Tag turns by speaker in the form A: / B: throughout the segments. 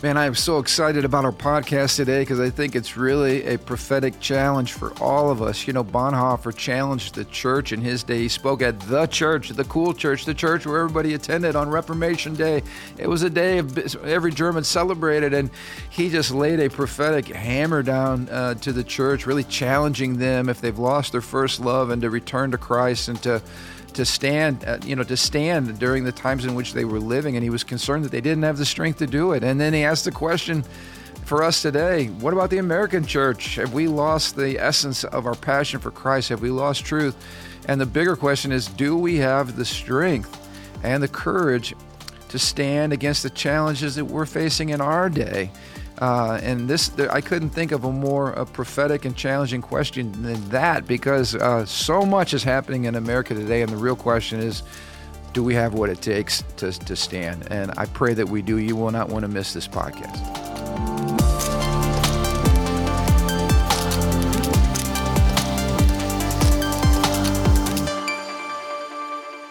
A: Man, I am so excited about our podcast today because I think it's really a prophetic challenge for all of us. You know, Bonhoeffer challenged the church in his day. He spoke at the church, the cool church, the church where everybody attended on Reformation Day. It was a day of every German celebrated, and he just laid a prophetic hammer down uh, to the church, really challenging them if they've lost their first love and to return to Christ and to to stand, uh, you know, to stand during the times in which they were living, and he was concerned that they didn't have the strength to do it. And then he asked the question for us today: What about the American church? Have we lost the essence of our passion for Christ? Have we lost truth? And the bigger question is: Do we have the strength and the courage to stand against the challenges that we're facing in our day? Uh, and this, I couldn't think of a more uh, prophetic and challenging question than that because uh, so much is happening in America today. And the real question is do we have what it takes to, to stand? And I pray that we do. You will not want to miss this podcast.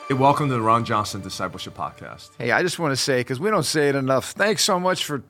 B: Hey, welcome to the Ron Johnson Discipleship Podcast.
A: Hey, I just want to say, because we don't say it enough, thanks so much for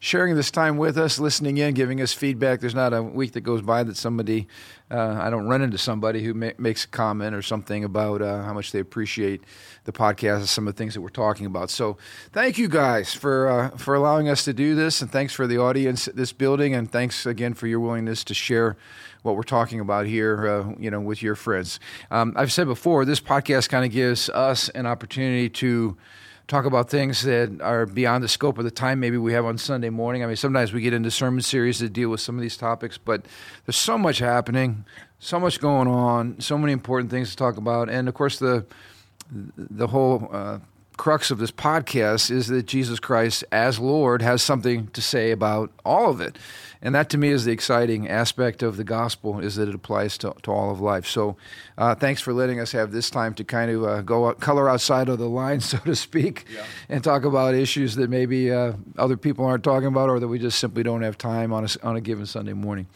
A: sharing this time with us, listening in, giving us feedback. There's not a week that goes by that somebody, uh, I don't run into somebody who ma- makes a comment or something about uh, how much they appreciate the podcast and some of the things that we're talking about. So thank you guys for uh, for allowing us to do this, and thanks for the audience at this building, and thanks again for your willingness to share what we're talking about here, uh, you know, with your friends. Um, I've said before, this podcast kind of gives us an opportunity to talk about things that are beyond the scope of the time maybe we have on Sunday morning. I mean, sometimes we get into sermon series that deal with some of these topics, but there's so much happening, so much going on, so many important things to talk about, and of course the the whole uh, crux of this podcast is that Jesus Christ, as Lord, has something to say about all of it. And that to me is the exciting aspect of the gospel is that it applies to, to all of life. So uh, thanks for letting us have this time to kind of uh, go out, color outside of the line, so to speak, yeah. and talk about issues that maybe uh, other people aren't talking about or that we just simply don't have time on a, on a given Sunday morning.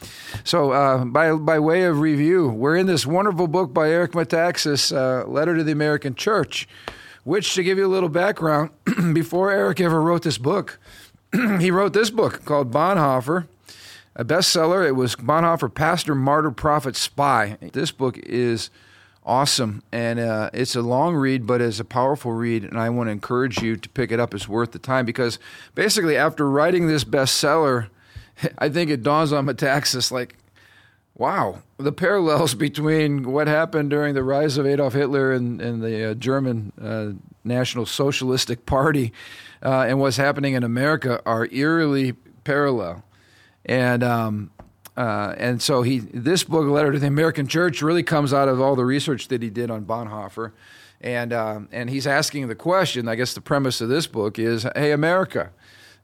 A: So uh, by, by way of review, we're in this wonderful book by Eric Metaxas, uh, Letter to the American Church which, to give you a little background, before Eric ever wrote this book, he wrote this book called Bonhoeffer, a bestseller. It was Bonhoeffer, Pastor, Martyr, Prophet, Spy. This book is awesome, and uh, it's a long read, but it's a powerful read, and I want to encourage you to pick it up. It's worth the time because basically, after writing this bestseller, I think it dawns on Metaxas like, Wow, the parallels between what happened during the rise of Adolf Hitler and, and the uh, German uh, National Socialistic Party uh, and what's happening in America are eerily parallel. And um, uh, and so he this book, Letter to the American Church, really comes out of all the research that he did on Bonhoeffer, and um, and he's asking the question. I guess the premise of this book is, Hey, America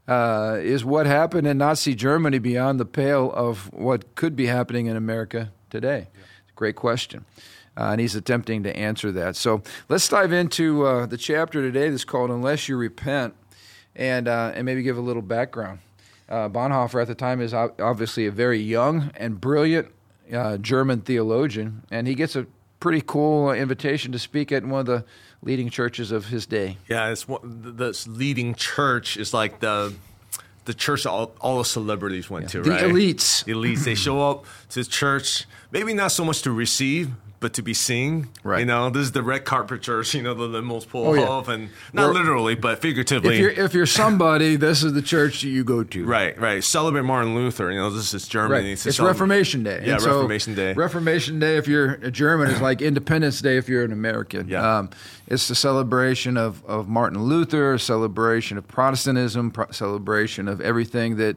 A: uh, is what happened in Nazi Germany beyond the pale of what could be happening in America today? Yeah. Great question. Uh, and he's attempting to answer that. So let's dive into uh, the chapter today that's called Unless You Repent and, uh, and maybe give a little background. Uh, Bonhoeffer at the time is obviously a very young and brilliant uh, German theologian, and he gets a pretty cool invitation to speak at one of the leading churches of his day.
B: Yeah, it's the leading church is like the the church all, all the celebrities went yeah.
A: to,
B: the right?
A: elites.
B: The elites. they show up to church, maybe not so much to receive, but to be seen. Right. You know, this is the red carpet church, you know, the limos pull oh, yeah. off, and not literally, but figuratively.
A: If you're, if you're somebody, this is the church that you go to.
B: Right, right. Celebrate Martin Luther. You know, this is Germany.
A: Right. It's, Reformation Day.
B: Yeah, so Reformation Day.
A: Reformation Day, if you're a German, is like Independence Day if you're an American. Yeah. Um, it's the celebration of, of Martin Luther, celebration of Protestantism, pro- celebration of everything that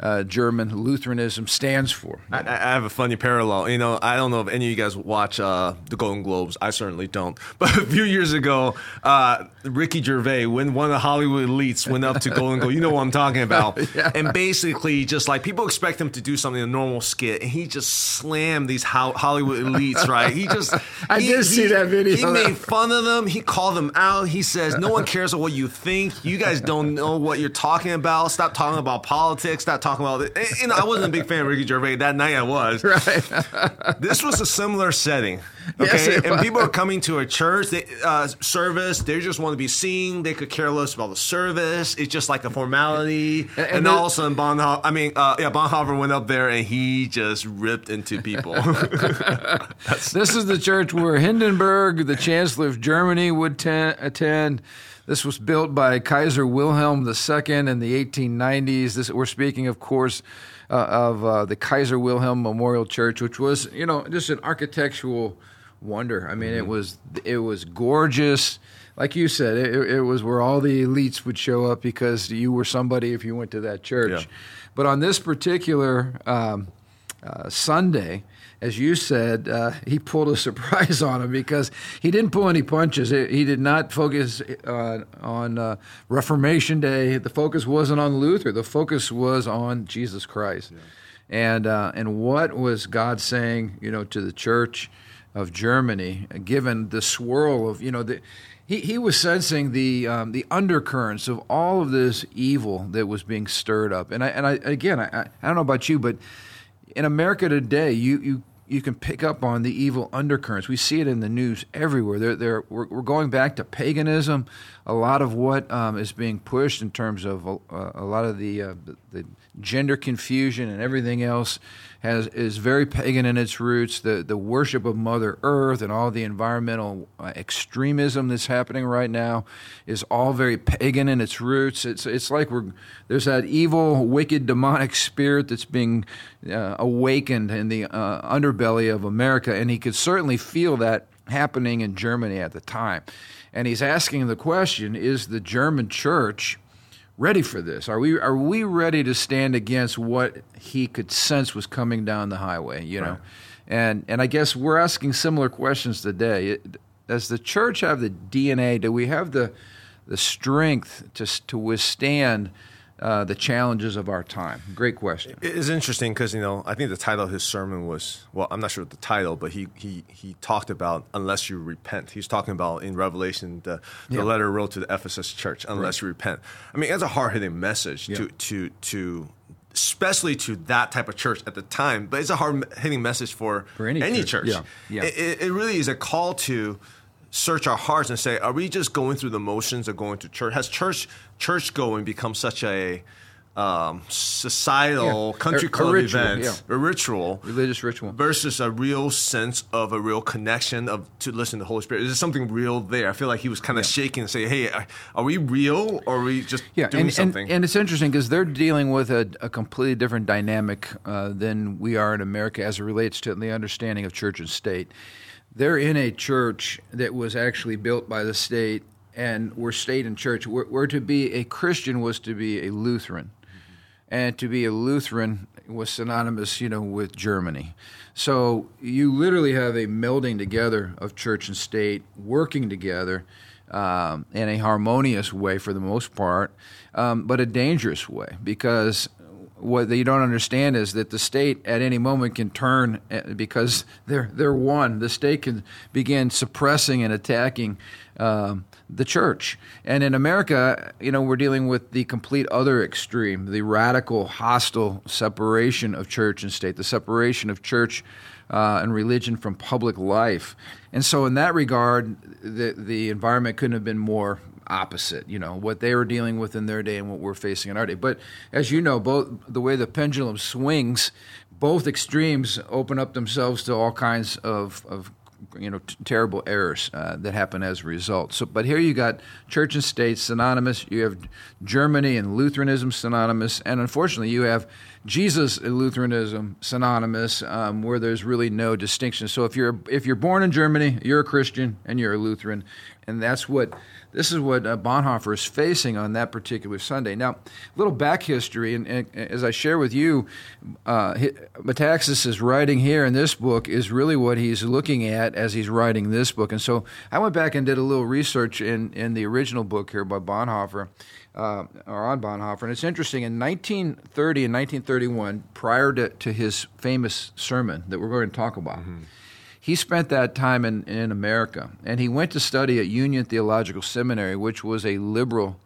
A: uh, German Lutheranism stands for.
B: I, I, have a funny parallel. You know, I don't know if any of you guys watch uh, the Golden Globes. I certainly don't. But a few years ago, uh, Ricky Gervais, when one of the Hollywood elites went up to Golden Globe, you know what I'm talking about. yeah. And basically, just like people expect him to do something a normal skit, and he just slammed these Hollywood elites. Right? He just
A: I
B: he,
A: did see that video.
B: He made fun of them. He called them out. He says, "No one cares what you think. You guys don't know what you're talking about. Stop talking about politics. Stop." talking talking about it. And, I wasn't a big fan of Ricky Gervais. That night I was.
A: Right.
B: this was a similar setting. Okay,
A: Yes,
B: and people are coming to a church they, uh, service. They just want to be seen. They could care less about the service. It's just like a formality. And,
A: and
B: all of a sudden, Bonhoeffer, I mean, uh, yeah, Bonhoeffer went up there and he just ripped into people.
A: This is the church where Hindenburg, the Chancellor of Germany, would ten- attend. This was built by Kaiser Wilhelm II in the 1890s. This, we're speaking, of course, uh, of uh, the Kaiser Wilhelm Memorial Church, which was, you know, just an architectural wonder. I mean, it was it was gorgeous. Like you said, it, it was where all the elites would show up because you were somebody if you went to that church.
B: Yeah.
A: But on this particular um, uh, Sunday, as you said, uh, he pulled a surprise on him because he didn't pull any punches. He did not focus uh, on uh, Reformation Day. The focus wasn't on Luther. The focus was on Jesus Christ. And uh, and what was God saying, you know, to the church of Germany, given the swirl of, you know, the he, he was sensing the um, the undercurrents of all of this evil that was being stirred up. And I and I again I, I don't know about you, but in America today, you you you can pick up on the evil undercurrents. We see it in the news everywhere. They're, they're, we're, we're going back to paganism. A lot of what um, is being pushed in terms of a lot of the, uh, the, the gender confusion and everything else has is very pagan in its roots. The the worship of Mother Earth and all the environmental uh, extremism that's happening right now is all very pagan in its roots. It's it's like we're there's that evil, wicked, demonic spirit that's being uh, awakened in the uh, underbelly of America, and he could certainly feel that happening in Germany at the time. And he's asking the question: Is the German church ready for this? Are we are we ready to stand against what he could sense was coming down the highway? You know,
B: Right.
A: and and I guess we're asking similar questions today. Does the church have the DNA? Do we have the the strength to to withstand uh, the challenges of our time? Great question.
B: It is interesting because you know I think the title of his sermon was well I'm not sure what the title but he he he talked about unless you repent he's talking about in Revelation the, the
A: Yeah.
B: letter wrote to the Ephesus church unless you repent I mean it's a hard hitting message to
A: Yeah.
B: to to especially to that type of church at the time but it's a hard hitting message for,
A: For any church.
B: church,
A: Yeah. Yeah.
B: It, it really is a call to search our hearts and say are we just going through the motions of going to church has church church going become such a um, societal
A: Yeah.
B: country
A: A- a
B: club
A: ritual,
B: event,
A: yeah.
B: a ritual,
A: Religious ritual.
B: versus a real sense of a real connection of to listen to the Holy Spirit. Is there something real there? I feel like he was kind of shaking and saying, "Hey, are- are we real or are we just
A: Yeah,
B: doing
A: and,
B: something?"
A: And, and it's interesting because they're dealing with a, a completely different dynamic uh, than we are in America as it relates to the understanding of church and state. They're in a church that was actually built by the state, and we're state and church. Where to be a Christian was to be a Lutheran, and to be a Lutheran was synonymous, you know, with Germany. So you literally have a melding together of church and state working together um, in a harmonious way for the most part, um, but a dangerous way because what you don't understand is that the state at any moment can turn uh, because they're they're one. The state can begin suppressing and attacking um, the church. And in America, you know, we're dealing with the complete other extreme, the radical, hostile separation of church and state, the separation of church uh, and religion from public life. And so, in that regard, the the environment couldn't have been more opposite. You know what they were dealing with in their day and what we're facing in our day. But as you know, both the way the pendulum swings, both extremes open up themselves to all kinds of of you know t- terrible errors uh, that happen as a result. So, but here you got church and state synonymous. You have Germany and Lutheranism synonymous, and unfortunately, you have Jesus and Lutheranism synonymous, um, where there's really no distinction. So, if you're if you're born in Germany, you're a Christian and you're a Lutheran, and that's what this is what uh, Bonhoeffer is facing on that particular Sunday. Now, a little back history, and, and as I share with you, uh, Metaxas' writing here in this book is really what he's looking at as he's writing this book. And so I went back and did a little research in, in the original book here by Bonhoeffer, uh, or on Bonhoeffer. And it's interesting, in 1930 and 1931, prior to, to his famous sermon that we're going to talk about, he spent that time in, in America, and he went to study at Union Theological Seminary, which was a liberal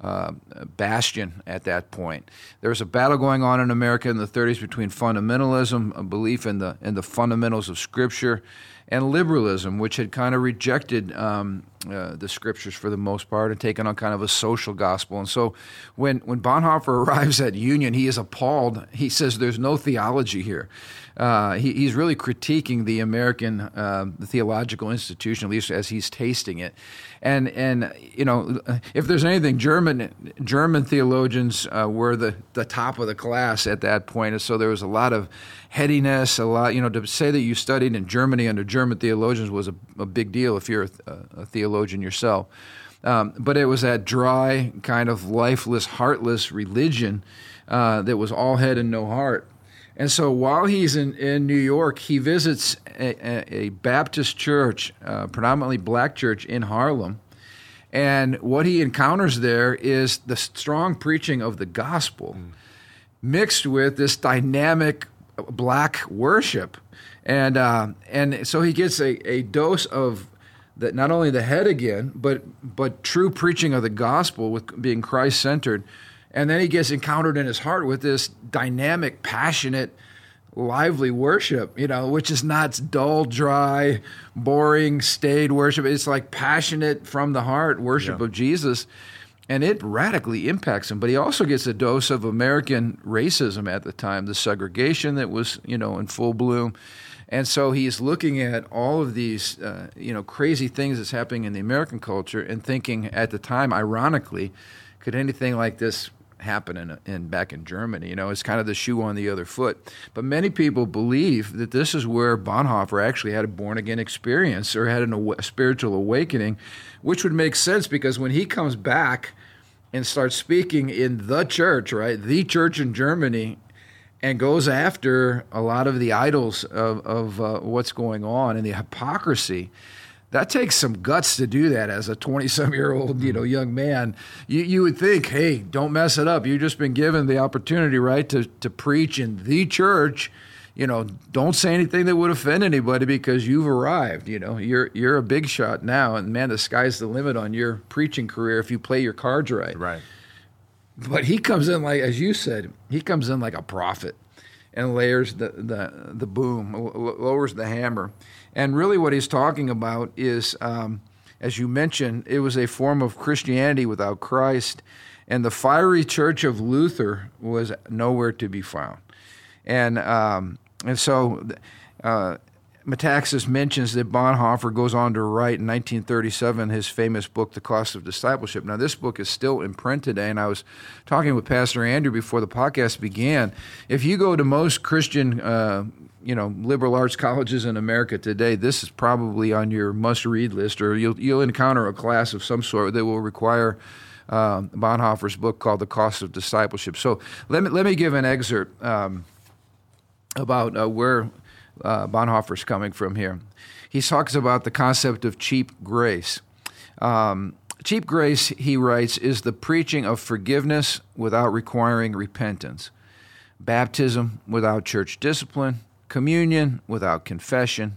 A: uh, bastion at that point. There was a battle going on in America in the 30s between fundamentalism, a belief in the in the fundamentals of Scripture, and liberalism, which had kind of rejected um, uh, the scriptures for the most part and taken on kind of a social gospel. And so when, when Bonhoeffer arrives at Union, he is appalled. He says there's no theology here. Uh, he, he's really critiquing the American uh, theological institution, at least as he's tasting it. And and you know, if there's anything, German German theologians uh, were the, the top of the class at that point. And so there was a lot of headiness, a lot. You know, to say that you studied in Germany under German theologians was a, a big deal if you're a, a theologian yourself. Um, but it was that dry, kind of lifeless, heartless religion uh, that was all head and no heart. And so while he's in, in New York, he visits a, a Baptist church, uh, predominantly black church in Harlem. And what he encounters there is the strong preaching of the gospel mm. mixed with this dynamic black worship. And, uh, and so he gets a, a dose of that not only the head again, but, but true preaching of the gospel with being Christ centered and then he gets encountered in his heart with this dynamic, passionate, lively worship, you know, which is not dull, dry, boring, staid worship. It's like passionate from the heart worship yeah. of Jesus. And it radically impacts him. But he also gets a dose of American racism at the time, the segregation that was, you know, in full bloom. And so he's looking at all of these, uh, you know, crazy things that's happening in the American culture and thinking at the time, ironically, could anything like this happen in, in back in Germany. You know, it's kind of the shoe on the other foot. But many people believe that this is where Bonhoeffer actually had a born again experience or had an, a spiritual awakening, which would make sense because when he comes back and starts speaking in the church, right, the church in Germany, and goes after a lot of the idols of, of uh, what's going on and the hypocrisy that takes some guts to do that as a 20 some year old you know young man. You, you would think hey don't mess it up. You've just been given the opportunity right to, to preach in the church. You know don't say anything that would offend anybody because you've arrived you know. You're you're a big shot now and man the sky's the limit on your preaching career if you play your cards right.
B: Right.
A: But he comes in like as you said he comes in like a prophet and layers the the, the boom lowers the hammer and really, what he's talking about is, um, as you mentioned, it was a form of Christianity without Christ, and the fiery church of Luther was nowhere to be found. And um, and so, uh, Metaxas mentions that Bonhoeffer goes on to write in 1937 his famous book, The Cost of Discipleship. Now, this book is still in print today, and I was talking with Pastor Andrew before the podcast began. If you go to most Christian uh, you know liberal arts colleges in America today, this is probably on your must-read list, or you'll you'll encounter a class of some sort that will require uh, Bonhoeffer's book called "The Cost of Discipleship." So let me let me give an excerpt um, about uh, where uh, Bonhoeffer's coming from here. He talks about the concept of cheap grace. Um, cheap grace, he writes, is the preaching of forgiveness without requiring repentance, baptism without church discipline communion without confession,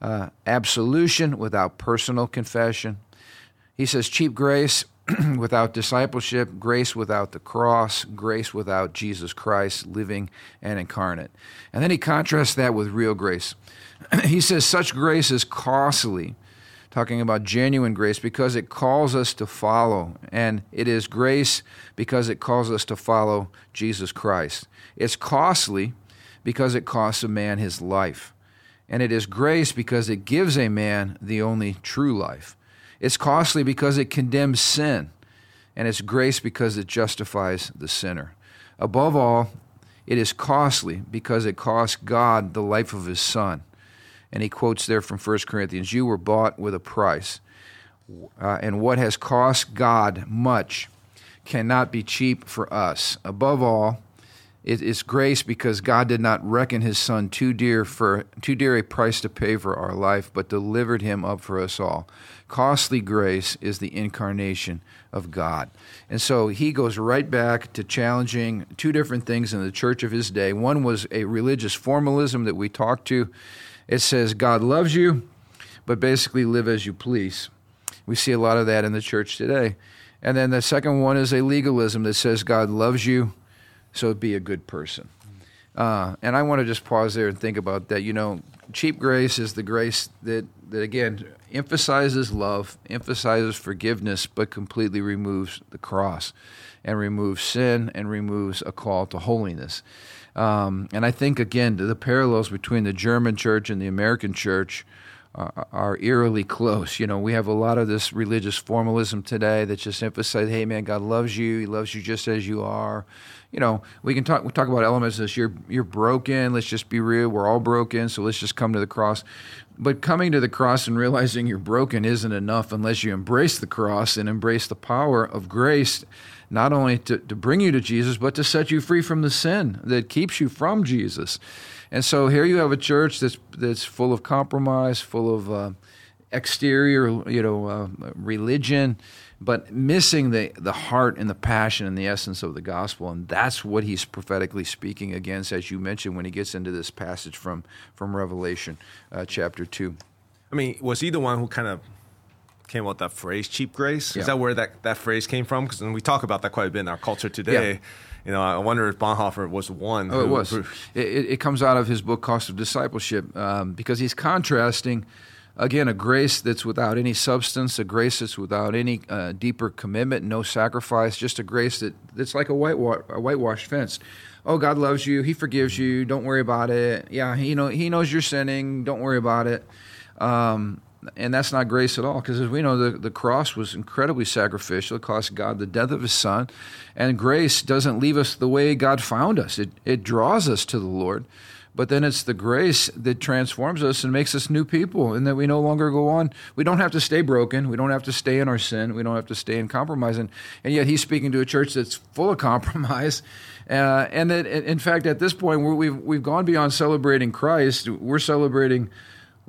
A: uh, absolution without personal confession. He says cheap grace without discipleship, grace without the cross, grace without Jesus Christ living and incarnate. And then he contrasts that with real grace. he says such grace is costly, talking about genuine grace, because it calls us to follow. And it is grace because it calls us to follow Jesus Christ. It's costly because it costs a man his life. And it is grace because it gives a man the only true life. It's costly because it condemns sin. And it's grace because it justifies the sinner. Above all, it is costly because it costs God the life of his son. And he quotes there from 1 Corinthians You were bought with a price. Uh, and what has cost God much cannot be cheap for us. Above all, it is grace because God did not reckon his son too dear for too dear a price to pay for our life, but delivered him up for us all. Costly grace is the incarnation of God. And so he goes right back to challenging two different things in the church of his day. One was a religious formalism that we talked to. It says God loves you, but basically live as you please. We see a lot of that in the church today. And then the second one is a legalism that says God loves you so be a good person. Uh, and I want to just pause there and think about that. You know, cheap grace is the grace that, that again emphasizes love, emphasizes forgiveness, but completely removes the cross and removes sin and removes a call to holiness. Um, and I think, again, the parallels between the German church and the American church are, are eerily close. You know, we have a lot of this religious formalism today that just emphasizes, hey, man, God loves you. He loves you just as you are. You know, we can talk we talk about elements of this. You're, you're broken. Let's just be real. We're all broken. So let's just come to the cross. But coming to the cross and realizing you're broken isn't enough unless you embrace the cross and embrace the power of grace not only to, to bring you to Jesus, but to set you free from the sin that keeps you from Jesus. And so here you have a church that's that's full of compromise, full of uh, exterior, you know, uh, religion, but missing the the heart and the passion and the essence of the gospel. And that's what he's prophetically speaking against, as you mentioned, when he gets into this passage from from Revelation uh, chapter two.
B: I mean, was he the one who kind of came up with that phrase "cheap grace"?
A: Yeah.
B: Is that where that, that phrase came from? Because we talk about that quite a bit in our culture today.
A: Yeah.
B: You know, I wonder if Bonhoeffer was one.
A: Oh, it was.
B: who-
A: It, it it comes out of his book, Cost of Discipleship, um, because he's contrasting, again, a grace that's without any substance, a grace that's without any uh, deeper commitment, no sacrifice, just a grace that, that's like a, whitewa- a whitewashed fence. Oh, God loves you. He forgives you. Don't worry about it. Yeah, he, know, he knows you're sinning. Don't worry about it. Um, and that's not grace at all, because as we know, the, the cross was incredibly sacrificial. It cost God the death of his son. And grace doesn't leave us the way God found us, it, it draws us to the Lord. But then it's the grace that transforms us and makes us new people, and that we no longer go on. We don't have to stay broken. We don't have to stay in our sin. We don't have to stay in compromise. And, and yet, he's speaking to a church that's full of compromise. Uh, and that, in fact, at this point, we've, we've gone beyond celebrating Christ. We're celebrating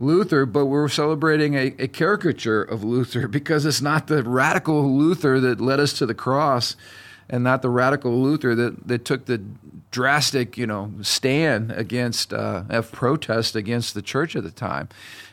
A: Luther, but we're celebrating a, a caricature of Luther because it's not the radical Luther that led us to the cross and not the radical Luther that, that took the drastic, you know, stand against, uh, of protest against the church at the time,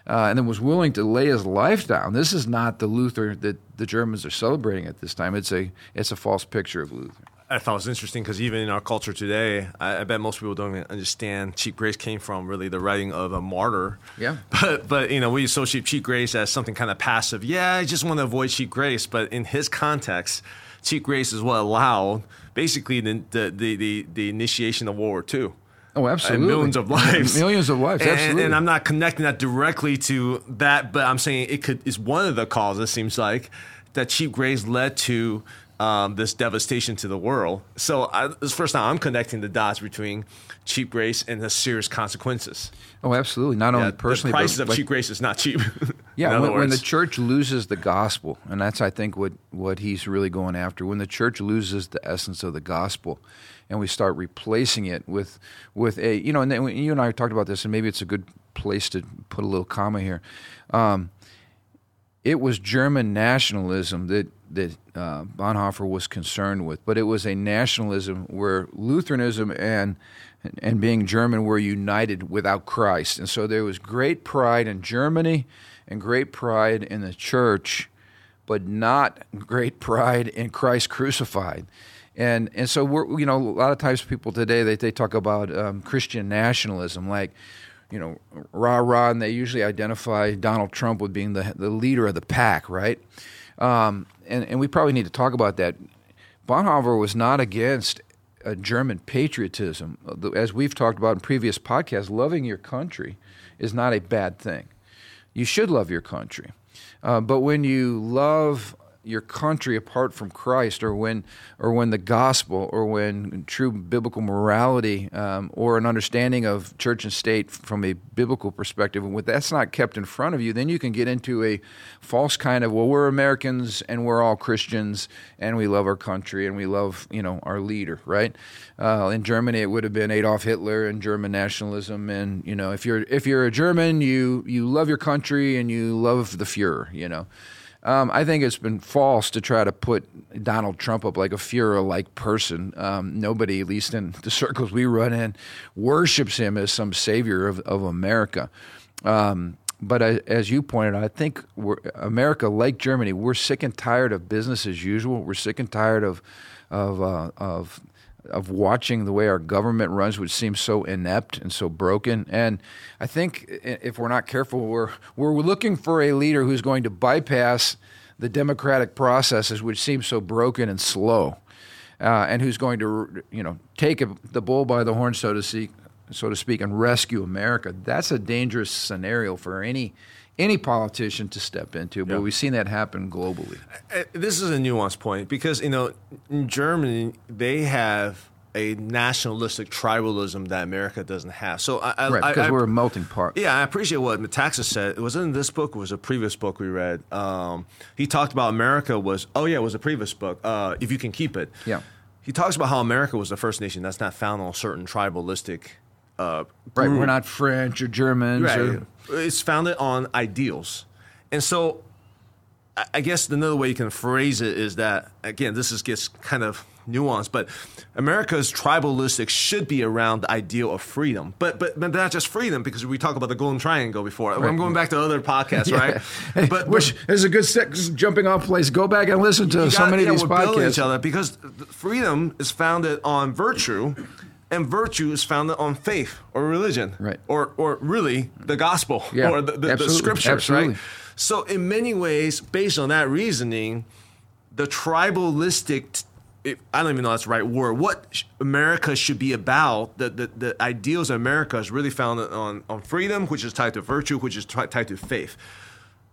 A: uh, and then was willing to lay his life down. This is not the Luther that the Germans are celebrating at this time. It's a, it's a false picture of Luther.
B: I thought it was interesting because even in our culture today, I, I bet most people don't even understand cheap grace came from really the writing of a martyr.
A: Yeah.
B: But but you know we associate cheap grace as something kind of passive. Yeah, I just want to avoid cheap grace. But in his context, cheap grace is what allowed basically the the the, the, the initiation of World War II.
A: Oh, absolutely.
B: And millions of lives.
A: Millions of lives,
B: And-
A: absolutely.
B: And, I'm not connecting that directly to that, but I'm saying it could is one of the causes. it Seems like that cheap grace led to um, this devastation to the world. So I, this is the first time I'm connecting the dots between cheap grace and the serious consequences.
A: Oh, absolutely. Not
B: Yeah,
A: only personally,
B: the prices
A: but
B: of
A: like-
B: cheap grace is not cheap.
A: Yeah, when, when the church loses the gospel, and that's I think what what he's really going after. When the church loses the essence of the gospel, and we start replacing it with with a you know, and then you and I talked about this, and maybe it's a good place to put a little comma here. Um, it was German nationalism that that uh, Bonhoeffer was concerned with, but it was a nationalism where Lutheranism and and being German were united without Christ, and so there was great pride in Germany and great pride in the church, but not great pride in Christ crucified. And and so we're you know a lot of times people today they they talk about um, Christian nationalism like you know, rah rah, and they usually identify Donald Trump with being the the leader of the pack, right? Um, and and we probably need to talk about that. Bonhoeffer was not against uh, German patriotism, as we've talked about in previous podcasts. Loving your country is not a bad thing. You should love your country, uh, but when you love your country apart from Christ, or when, or when the gospel, or when true biblical morality, um, or an understanding of church and state from a biblical perspective, and when that's not kept in front of you, then you can get into a false kind of well, we're Americans and we're all Christians and we love our country and we love you know our leader, right? Uh, in Germany, it would have been Adolf Hitler and German nationalism, and you know if you're if you're a German, you you love your country and you love the Fuhrer, you know. Um, I think it's been false to try to put Donald Trump up like a Fuhrer-like person. Um, nobody, at least in the circles we run in, worships him as some savior of, of America. Um, but I, as you pointed out, I think America, like Germany, we're sick and tired of business as usual. We're sick and tired of of uh, of of watching the way our government runs, which seems so inept and so broken. And I think if we're not careful, we're we're looking for a leader who's going to bypass the democratic processes, which seem so broken and slow, uh, and who's going to you know take a, the bull by the horn, so to speak, so to speak, and rescue America. That's a dangerous scenario for any any politician to step into, but yeah. we've seen that happen globally.
B: Uh, this is a nuanced point because you know in Germany they have a nationalistic tribalism that America doesn't have. So I,
A: right, because we're a melting pot.
B: Yeah, I appreciate what Metaxas said. It was in this book. It was a previous book we read. Um, he talked about America was. Oh yeah, it was a previous book. Uh, if you can keep it.
A: Yeah.
B: He talks about how America was the first nation that's not found on a certain tribalistic. Uh,
A: right, we're not French or Germans. Right. Or,
B: it's founded on ideals. And so I guess another way you can phrase it is that again, this is gets kind of nuanced, but America's tribalistic should be around the ideal of freedom, but but, but not just freedom because we talked about the Golden Triangle before. Right. I'm going back to other podcasts, yeah. right?
A: But which is a good jumping off place. Go back and listen to so many yeah, of these podcasts. Each
B: other because freedom is founded on virtue and virtue is founded on faith or religion,
A: right?
B: Or, or really the gospel
A: yeah,
B: or the, the, the scriptures, absolutely. right? So, in many ways, based on that reasoning, the tribalistic I don't even know that's the right word. What America should be about, the, the, the ideals of America is really founded on, on freedom, which is tied to virtue, which is t- tied to faith.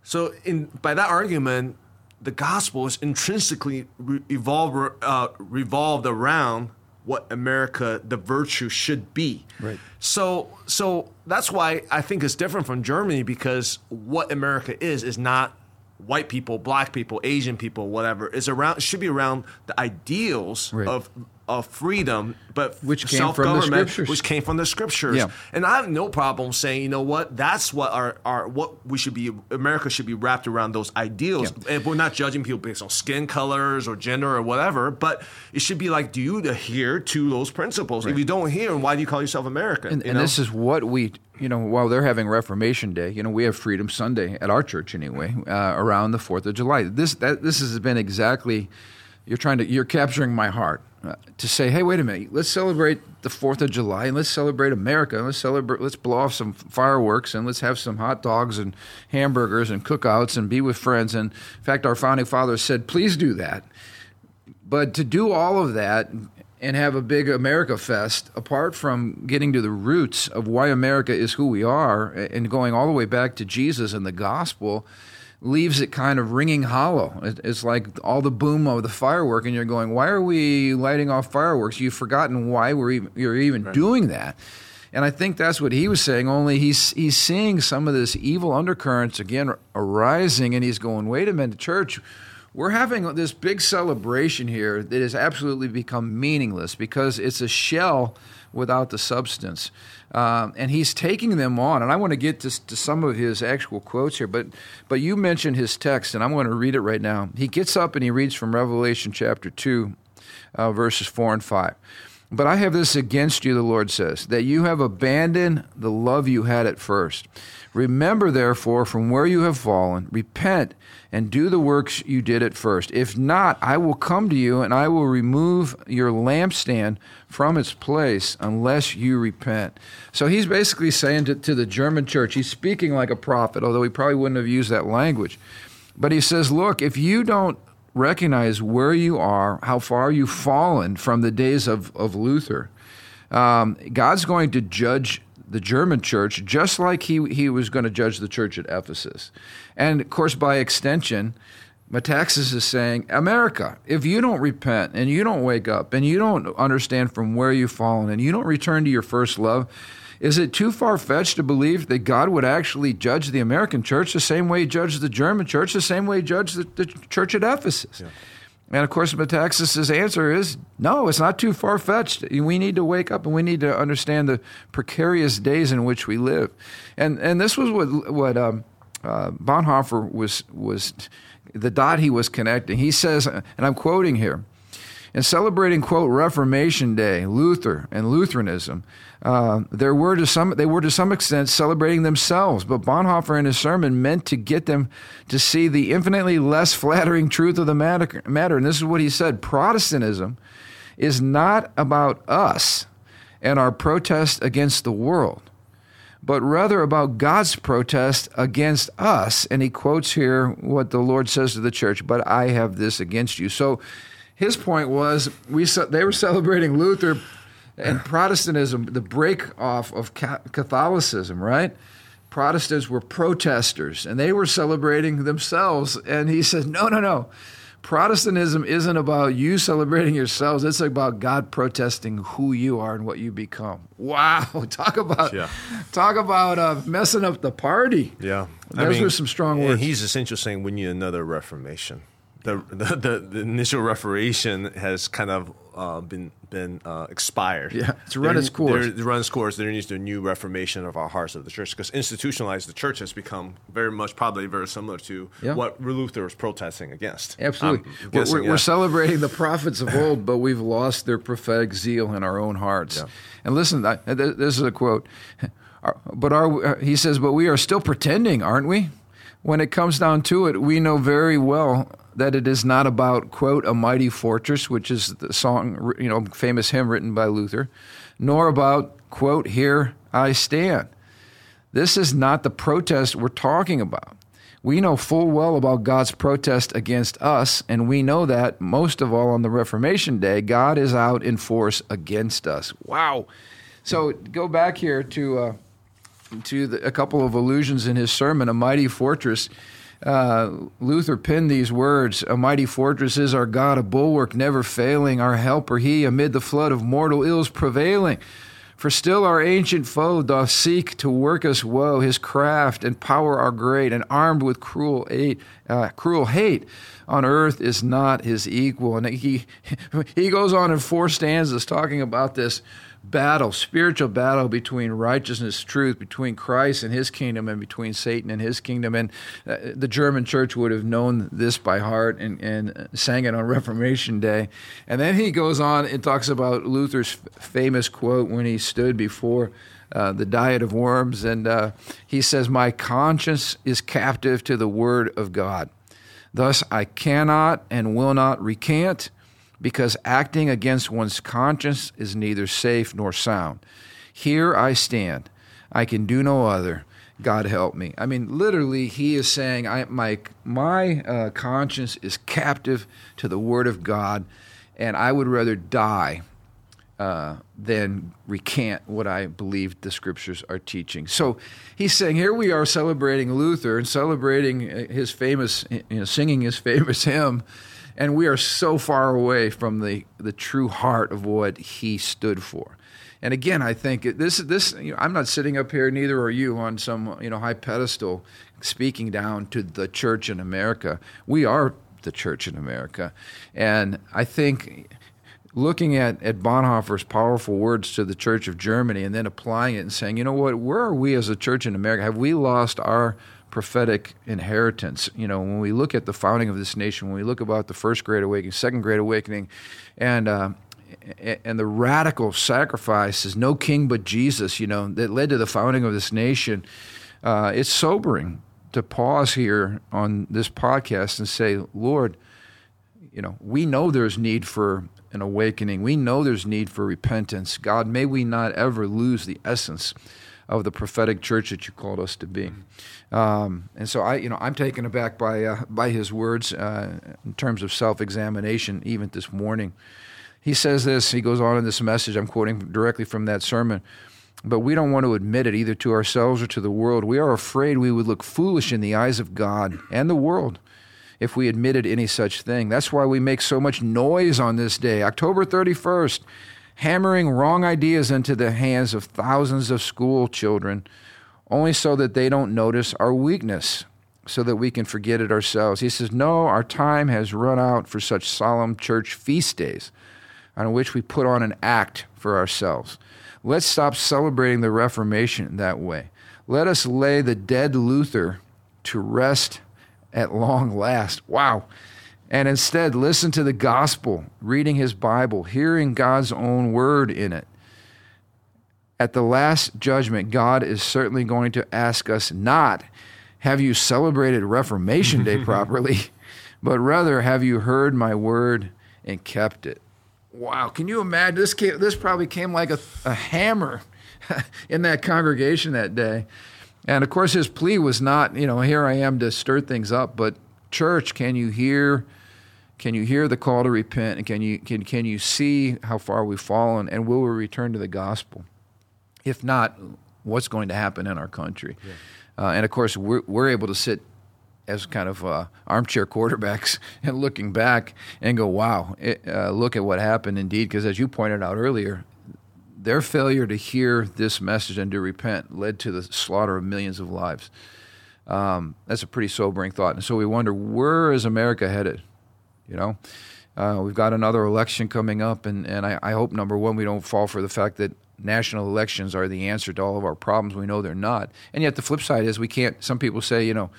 B: So, in by that argument, the gospel is intrinsically re- evolved, uh, revolved around what America, the virtue should be.
A: Right.
B: So, so that's why I think it's different from Germany because what America is is not white people, black people, Asian people, whatever. Is around should be around the ideals right. of of freedom, but
A: which came from the scriptures.
B: which came from the scriptures.
A: Yeah.
B: And I have no problem saying, you know what, that's what our, our what we should be. America should be wrapped around those ideals. Yeah. And we're not judging people based on skin colors or gender or whatever, but it should be like, do you adhere to those principles? Right. If you don't adhere, why do you call yourself American?
A: And, and this is what we you know, while they're having Reformation Day, you know, we have Freedom Sunday at our church anyway, uh, around the Fourth of July. This that this has been exactly. You're trying to you're capturing my heart uh, to say, hey, wait a minute, let's celebrate the Fourth of July and let's celebrate America. Let's celebrate. Let's blow off some fireworks and let's have some hot dogs and hamburgers and cookouts and be with friends. And in fact, our founding fathers said, please do that. But to do all of that and have a big America Fest, apart from getting to the roots of why America is who we are and going all the way back to Jesus and the gospel leaves it kind of ringing hollow. It's like all the boom of the firework, and you're going, "Why are we lighting off fireworks?" You've forgotten why we're even, you're even right. doing that. And I think that's what he was saying. Only he's he's seeing some of this evil undercurrents again arising, and he's going, "Wait a minute, church." We're having this big celebration here that has absolutely become meaningless because it's a shell without the substance. Um, and he's taking them on. And I want to get to, to, some of his actual quotes here, but but you mentioned his text, and I'm going to read it right now. He gets up and he reads from Revelation chapter two, uh, verses four and five. But I have this against you, the Lord says, that you have abandoned the love you had at first. Remember, therefore, from where you have fallen, repent and do the works you did at first. If not, I will come to you and I will remove your lampstand from its place unless you repent. So he's basically saying to, to the German church, he's speaking like a prophet, although he probably wouldn't have used that language. But he says, Look, if you don't recognize where you are, how far you've fallen from the days of, of Luther. Um, God's going to judge the German church just like he, he was going to judge the church at Ephesus. And of course, by extension, Metaxas is saying, America, if you don't repent and you don't wake up and you don't understand from where you've fallen and you don't return to your first love, is it too far fetched to believe that God would actually judge the American church the same way he judged the German church, the same way he judged the, the church at Ephesus? Yeah. And of course, Metaxas' answer is no, it's not too far fetched. We need to wake up and we need to understand the precarious days in which we live. And and this was what what um, uh, Bonhoeffer was was the dot he was connecting. He says, and I'm quoting here in celebrating, quote, Reformation Day, Luther and Lutheranism, uh, there were to some, they were to some extent celebrating themselves, but Bonhoeffer in his sermon meant to get them to see the infinitely less flattering truth of the matter. matter. And this is what he said Protestantism is not about us and our protest against the world, but rather about God's protest against us. And he quotes here what the Lord says to the church, but I have this against you. So his point was we they were celebrating Luther and Protestantism, the break off of Catholicism, right? Protestants were protesters and they were celebrating themselves. And he said, no, no, no. Protestantism isn't about you celebrating yourselves. It's about God protesting who you are and what you become. Wow, talk about yeah. talk about uh, messing up the party.
B: Yeah,
A: those I mean, were some strong words.
B: he's essentially saying we need another Reformation the, the, the initial Reformation has kind of uh, been been uh, expired.
A: Yeah, it's run its course.
B: There, run its course. There needs to be a new reformation of our hearts of the church because institutionalized the church has become very much probably very similar to yeah. what Luther was protesting against.
A: Absolutely, guessing, we're, yeah. we're, celebrating the prophets of old, but we've lost their prophetic zeal in our own hearts. Yeah. And listen, I, this is a quote. But are uh, he says, but we are still pretending, aren't we? When it comes down to it, we know very well that it is not about quote a mighty fortress, which is the song you know famous hymn written by Luther, nor about quote here I stand. This is not the protest we're talking about. We know full well about God's protest against us, and we know that most of all on the Reformation Day, God is out in force against us. Wow! So go back here to uh, to the, a couple of allusions in his sermon, "A Mighty Fortress." Uh, Luther penned these words A mighty fortress is our God, a bulwark never failing, our helper he, amid the flood of mortal ills prevailing. For still our ancient foe doth seek to work us woe. His craft and power are great, and armed with cruel hate, uh, cruel hate on earth is not his equal. And he he goes on in four stanzas talking about this battle, spiritual battle between righteousness, truth, between Christ and his kingdom, and between Satan and his kingdom. And uh, the German church would have known this by heart and, and sang it on Reformation Day. And then he goes on and talks about Luther's famous quote when he stood before. Uh, the diet of worms, and uh, he says, My conscience is captive to the word of God. Thus I cannot and will not recant because acting against one's conscience is neither safe nor sound. Here I stand. I can do no other. God help me. I mean, literally, he is saying, I, my, my uh, conscience is captive to the Word of God, and I would rather die uh, than recant what I believe the Scriptures are teaching. So he's saying, here we are celebrating Luther and celebrating uh, his famous, you know, singing his famous hymn and we are so far away from the, the true heart of what he stood for. And again, I think this this you know, I'm not sitting up here, neither are you, on some you know high pedestal, speaking down to the church in America. We are the church in America, and I think looking at, at Bonhoeffer's powerful words to the Church of Germany and then applying it and saying, you know what, where are we as a church in America? Have we lost our prophetic inheritance. You know, when we look at the founding of this nation, when we look about the first Great Awakening, second Great Awakening, and uh, and the radical sacrifices, no king but Jesus, you know, that led to the founding of this nation, uh, it's sobering to pause here on this podcast and say, Lord, you know, we know there's need for an awakening. We know there's need for repentance. God, may we not ever lose the essence of the prophetic church that you called us to be. Um, and so I, you know, I'm taken aback by uh, by his words uh, in terms of self-examination, even this morning. He says this. He goes on in this message. I'm quoting directly from that sermon. But we don't want to admit it either to ourselves or to the world. We are afraid we would look foolish in the eyes of God and the world if we admitted any such thing. That's why we make so much noise on this day, October 31st hammering wrong ideas into the hands of thousands of school children only so that they don't notice our weakness, so that we can forget it ourselves. He says, No, our time has run out for such solemn church feast days on which we put on an act for ourselves. Let's stop celebrating the Reformation that way. Let us lay the dead Luther to rest at long last. Wow and instead listen to the gospel, reading his Bible, hearing God's own word in it. At the last judgment, God is certainly going to ask us not, have you celebrated Reformation Day properly, but rather, have you heard my word and kept it? wow, can you imagine? This came, this probably came like a, a hammer in that congregation that day. And of course, his plea was not, you know, here I am to stir things up, but church, can you hear? Can you hear the call to repent? And can you can can you see how far we've fallen? And will we return to the gospel? If not, what's going to happen in our country? Yeah. Uh, and of course, we're, we're able to sit as kind of uh, armchair quarterbacks and looking back and go, wow, it, uh, look at what happened indeed. Because as you pointed out earlier, their failure to hear this message and to repent led to the slaughter of millions of lives. Um, that's a pretty sobering thought. And so we wonder, where is America headed? You know, uh, we've got another election coming up, and, and I, I hope, number one, we don't fall for the fact that national elections are the answer to all of our problems. We know they're not. And yet the flip side is we can't, some people say, you know,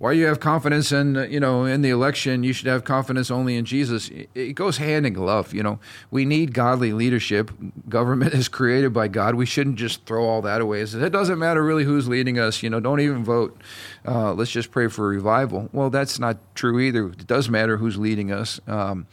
A: why you have confidence in you know in the election you should have confidence only in jesus. It goes hand in glove you know. We need godly leadership. Government is created by god. We shouldn't just throw all that away. It doesn't matter really who's leading us you know. Don't even vote. Uh, let's just pray for revival. Well that's not true either. It does matter who's leading us. Um,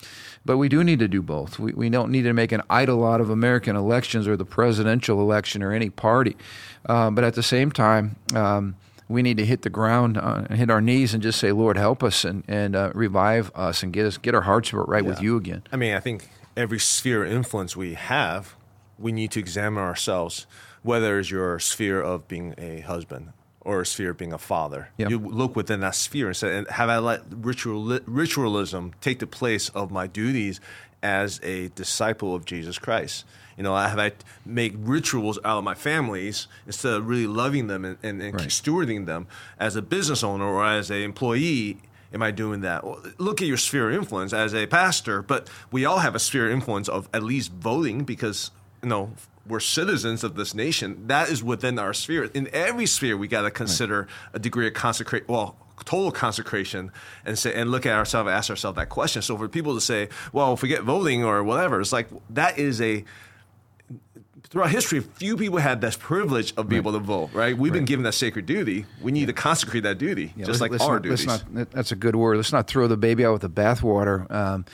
A: but we do need to do both. We, we don't need to make an idol out of American elections or the presidential election or any party. Uh, but at the same time, um, we need to hit the ground uh, and hit our knees and just say, Lord, help us and, and uh, revive us and get us get our hearts right yeah. with you again.
B: I mean, I think every sphere of influence we have, we need to examine ourselves, whether it's your sphere of being a husband or a sphere of being a father. Yep. You look within that sphere and say, have I let ritual, ritualism take the place of my duties as a disciple of Jesus Christ? You know, have I make rituals out of my families instead of really loving them and, and, and right. stewarding them as a business owner or as an employee? Am I doing that? Well, look at your sphere of influence as a pastor, but we all have a sphere of influence of at least voting because you know we're citizens of this nation. That is within our sphere. In every sphere, we got to consider right. a degree of consecrate. Well, total consecration and say and look at ourselves ask ourselves that question so for people to say well forget voting or whatever it's like that is a throughout history, few people had this privilege of being right. able to vote. Right? We've right. been given that sacred duty. We need yeah. to consecrate that duty, yeah, just like our
A: not,
B: duties.
A: Not, that's a good word. Let's not throw the baby out with the bathwater. Um,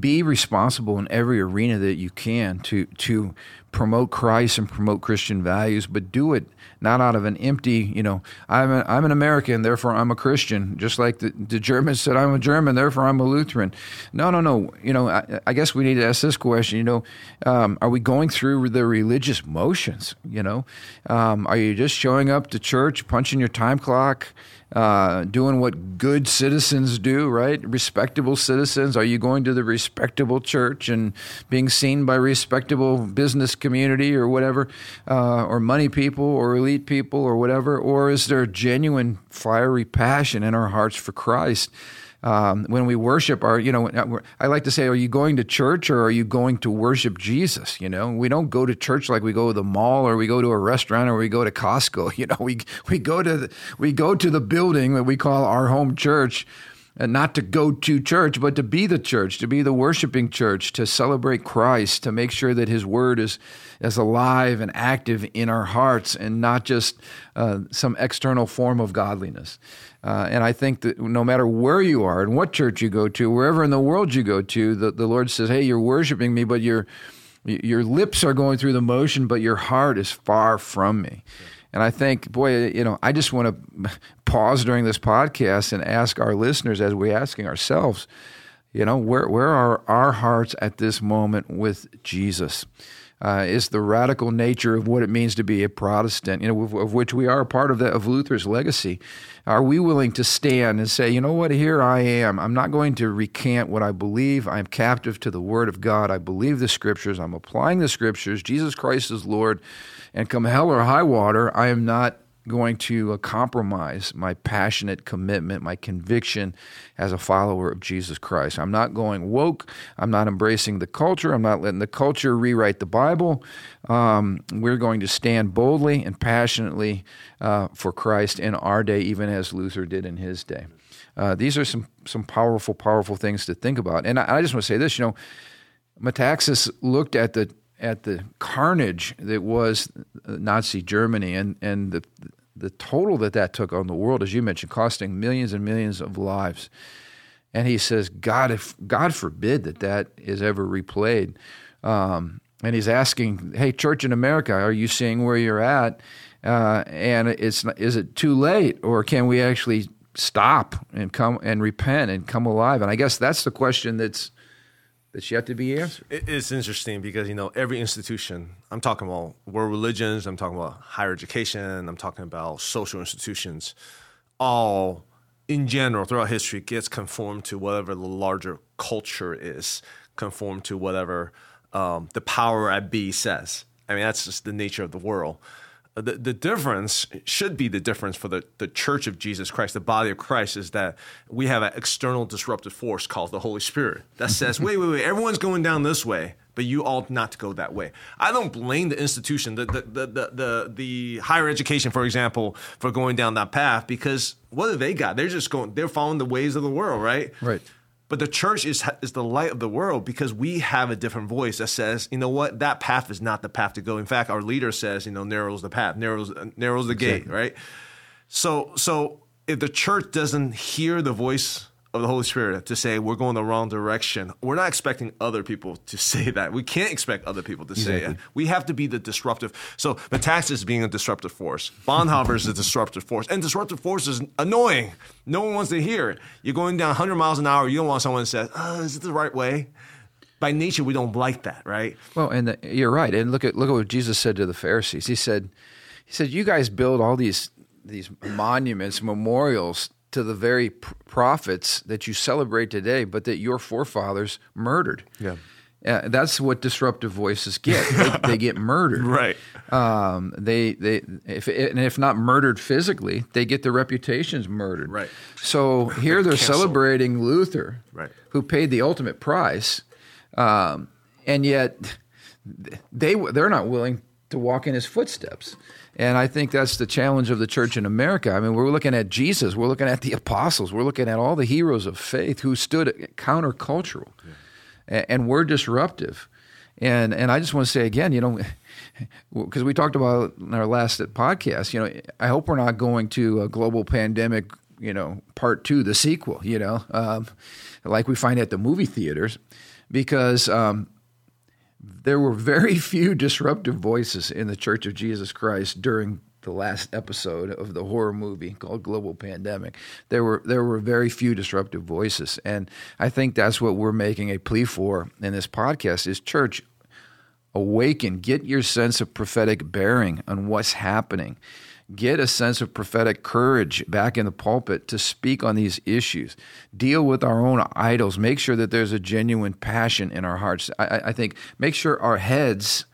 A: be responsible in every arena that you can to to promote Christ and promote Christian values, but do it not out of an empty, you know, I'm, a, I'm an American, therefore I'm a Christian, just like the, the Germans said, I'm a German, therefore I'm a Lutheran. No, no, no. You know, I, I guess we need to ask this question, you know, um, are we going through the religious motions? You know, um, are you just showing up to church, punching your time clock? Uh, doing what good citizens do, right? Respectable citizens. Are you going to the respectable church and being seen by respectable business community or whatever, uh, or money people or elite people or whatever? Or is there a genuine fiery passion in our hearts for Christ? Um, when we worship our you know i like to say are you going to church or are you going to worship jesus? You know we don't go to church like we go to the mall or we go to a restaurant or we go to costco. You know we we go to the, we go to the building that we call our home church and not to go to church, but to be the church, to be the worshiping church, to celebrate Christ, to make sure that His Word is as alive and active in our hearts, and not just uh, some external form of godliness. Uh, and I think that no matter where you are and what church you go to, wherever in the world you go to, the, the Lord says, "Hey, you're worshiping me, but your your lips are going through the motion, but your heart is far from me." And I think, boy, you know, I just want to pause during this podcast and ask our listeners, as we're asking ourselves, you know, where where are our hearts at this moment with Jesus? uh, is the radical nature of what it means to be a Protestant, you know, of, of, which we are a part of, the, of Luther's legacy. Are we willing to stand and say, you know what, here I am. I'm not going to recant what I believe. I'm captive to the Word of God. I believe the Scriptures. I'm applying the Scriptures. Jesus Christ is Lord. And come hell or high water, I am not going to uh, compromise my passionate commitment, my conviction as a follower of Jesus Christ. I'm not going woke. I'm not embracing the culture. I'm not letting the culture rewrite the Bible. Um, we're going to stand boldly and passionately uh, for Christ in our day, even as Luther did in his day. Uh, these are some some powerful, powerful things to think about. And I, I just want to say this, you know, Metaxas looked at the at the carnage that was Nazi Germany and, and the, the total that that took on the world, as you mentioned, costing millions and millions of lives. And he says, God, if God forbid that that is ever replayed. Um, and he's asking, "Hey, church in America, are you seeing where you're at? Uh, and it's is it too late, or can we actually stop and come and repent and come alive?" And I guess that's the question that's that's yet to be answered.
B: It's interesting because you know every institution. I'm talking about world religions. I'm talking about higher education. I'm talking about social institutions. All in general throughout history gets conformed to whatever the larger culture is, conformed to whatever um, the power at B says. I mean, that's just the nature of the world. The, the difference should be the difference for the, the church of Jesus Christ, the body of Christ, is that we have an external disruptive force called the Holy Spirit that says, wait, wait, wait, everyone's going down this way, but you ought not to go that way. I don't blame the institution, the, the, the, the, the higher education, for example, for going down that path because what do they got? They're just going, they're following the ways of the world, right?
A: Right.
B: But the church is is the light of the world because we have a different voice that says, you know what, that path is not the path to go. In fact, our leader says, you know, narrows the path, narrows uh, narrows the gate, right? So so if the church doesn't hear the voice of the Holy Spirit to say we're going the wrong direction. We're not expecting other people to say that. We can't expect other people to exactly. say it. We have to be the disruptive. So Metaxas is being a disruptive force. Bonhoeffer is a disruptive force. And disruptive force is annoying. No one wants to hear it. You're going down 100 miles an hour. You don't want someone to say, oh, is it the right way? By nature, we don't like that, right?
A: Well, and the, you're right. And look at look at what Jesus said to the Pharisees. He said, he said, you guys build all these these monuments, memorials to the very prophets that you celebrate today, but that your forefathers murdered.
B: Yeah.
A: Uh, that's what disruptive voices get. They, they get murdered.
B: Right.
A: Um, they they if and if not murdered physically, they get their reputations murdered.
B: Right.
A: So here they're celebrating Luther,
B: right.
A: who paid the ultimate price, um, and yet they they're not willing to walk in his footsteps. And I think that's the challenge of the church in America. I mean, we're looking at Jesus, we're looking at the apostles, we're looking at all the heroes of faith who stood countercultural, yeah. and we're disruptive. And and I just want to say again, you know, because we talked about in our last podcast, you know, I hope we're not going to a global pandemic, you know, part two, the sequel, you know, um, like we find at the movie theaters, because um, there were very few disruptive voices in the Church of Jesus Christ during the last episode of the horror movie called Global Pandemic. There were there were very few disruptive voices, and I think that's what we're making a plea for in this podcast: is church awaken, get your sense of prophetic bearing on what's happening get a sense of prophetic courage back in the pulpit to speak on these issues, deal with our own idols, make sure that there's a genuine passion in our hearts. I, I think make sure our heads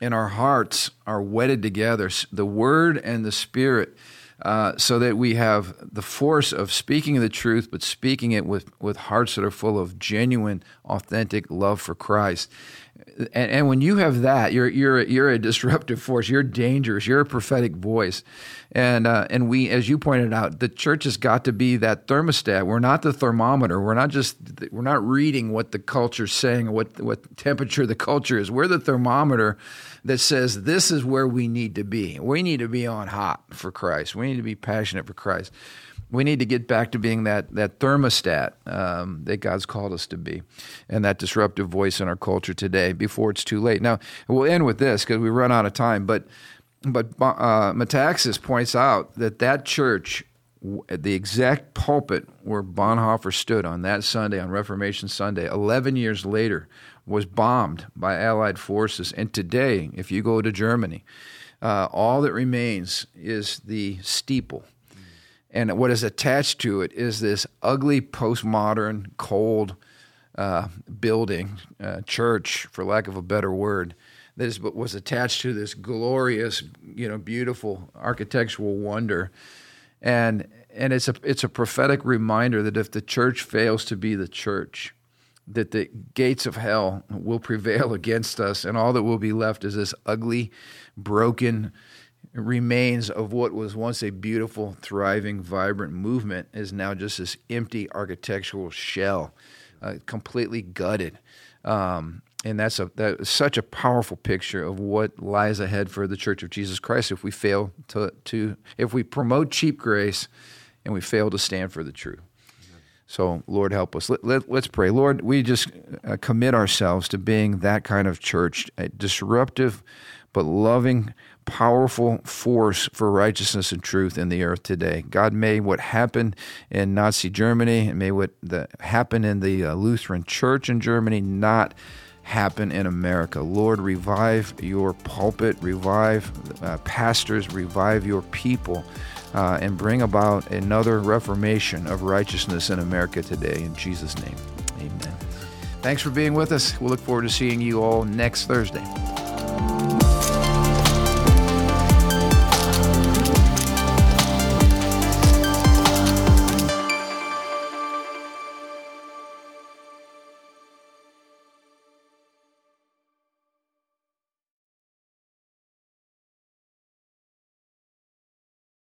A: and our hearts are wedded together, the Word and the Spirit. Uh, so that we have the force of speaking the truth, but speaking it with, with hearts that are full of genuine, authentic love for Christ and, and, when you have that, you're you're you're a disruptive force. You're dangerous. You're a prophetic voice, and uh, and we, as you pointed out, the church has got to be that thermostat. We're not the thermometer. We're not just we're not reading what the culture's saying, what what temperature the culture is. We're the thermometer that says this is where we need to be. We need to be on hot for Christ. We need to be passionate for Christ we need to get back to being that that thermostat um, that God's called us to be, and that disruptive voice in our culture today before it's too late. Now we'll end with this because we run out of time, but but uh, Metaxas points out that that church, the exact pulpit where Bonhoeffer stood on that Sunday on Reformation Sunday, eleven years later, was bombed by Allied forces, and today, if you go to Germany, uh, all that remains is the steeple and what is attached to it is this ugly postmodern, cold uh, building, uh, church, for lack of a better word, that is, was attached to this glorious, you know, beautiful architectural wonder, and and it's a it's a prophetic reminder that if the church fails to be the church, that the gates of hell will prevail against us, and all that will be left is this ugly, broken remains of what was once a beautiful, thriving, vibrant movement is now just this empty architectural shell, uh, completely gutted. Um, and that's a that's such a powerful picture of what lies ahead for the Church of Jesus Christ if we fail to to if we promote cheap grace and we fail to stand for the truth. So, Lord, help us. Let, let, us pray. Lord, we just uh, commit ourselves to being that kind of church, a disruptive but loving, powerful force for righteousness and truth in the earth today. God, may what happened in Nazi Germany and may what the, happened in the uh, Lutheran Church in Germany not happen in America. Lord, revive your pulpit, revive uh, pastors, revive your people, uh, and bring about another reformation of righteousness in America today. In Jesus' name, amen. Thanks for being with us. We'll look forward to seeing you all next Thursday.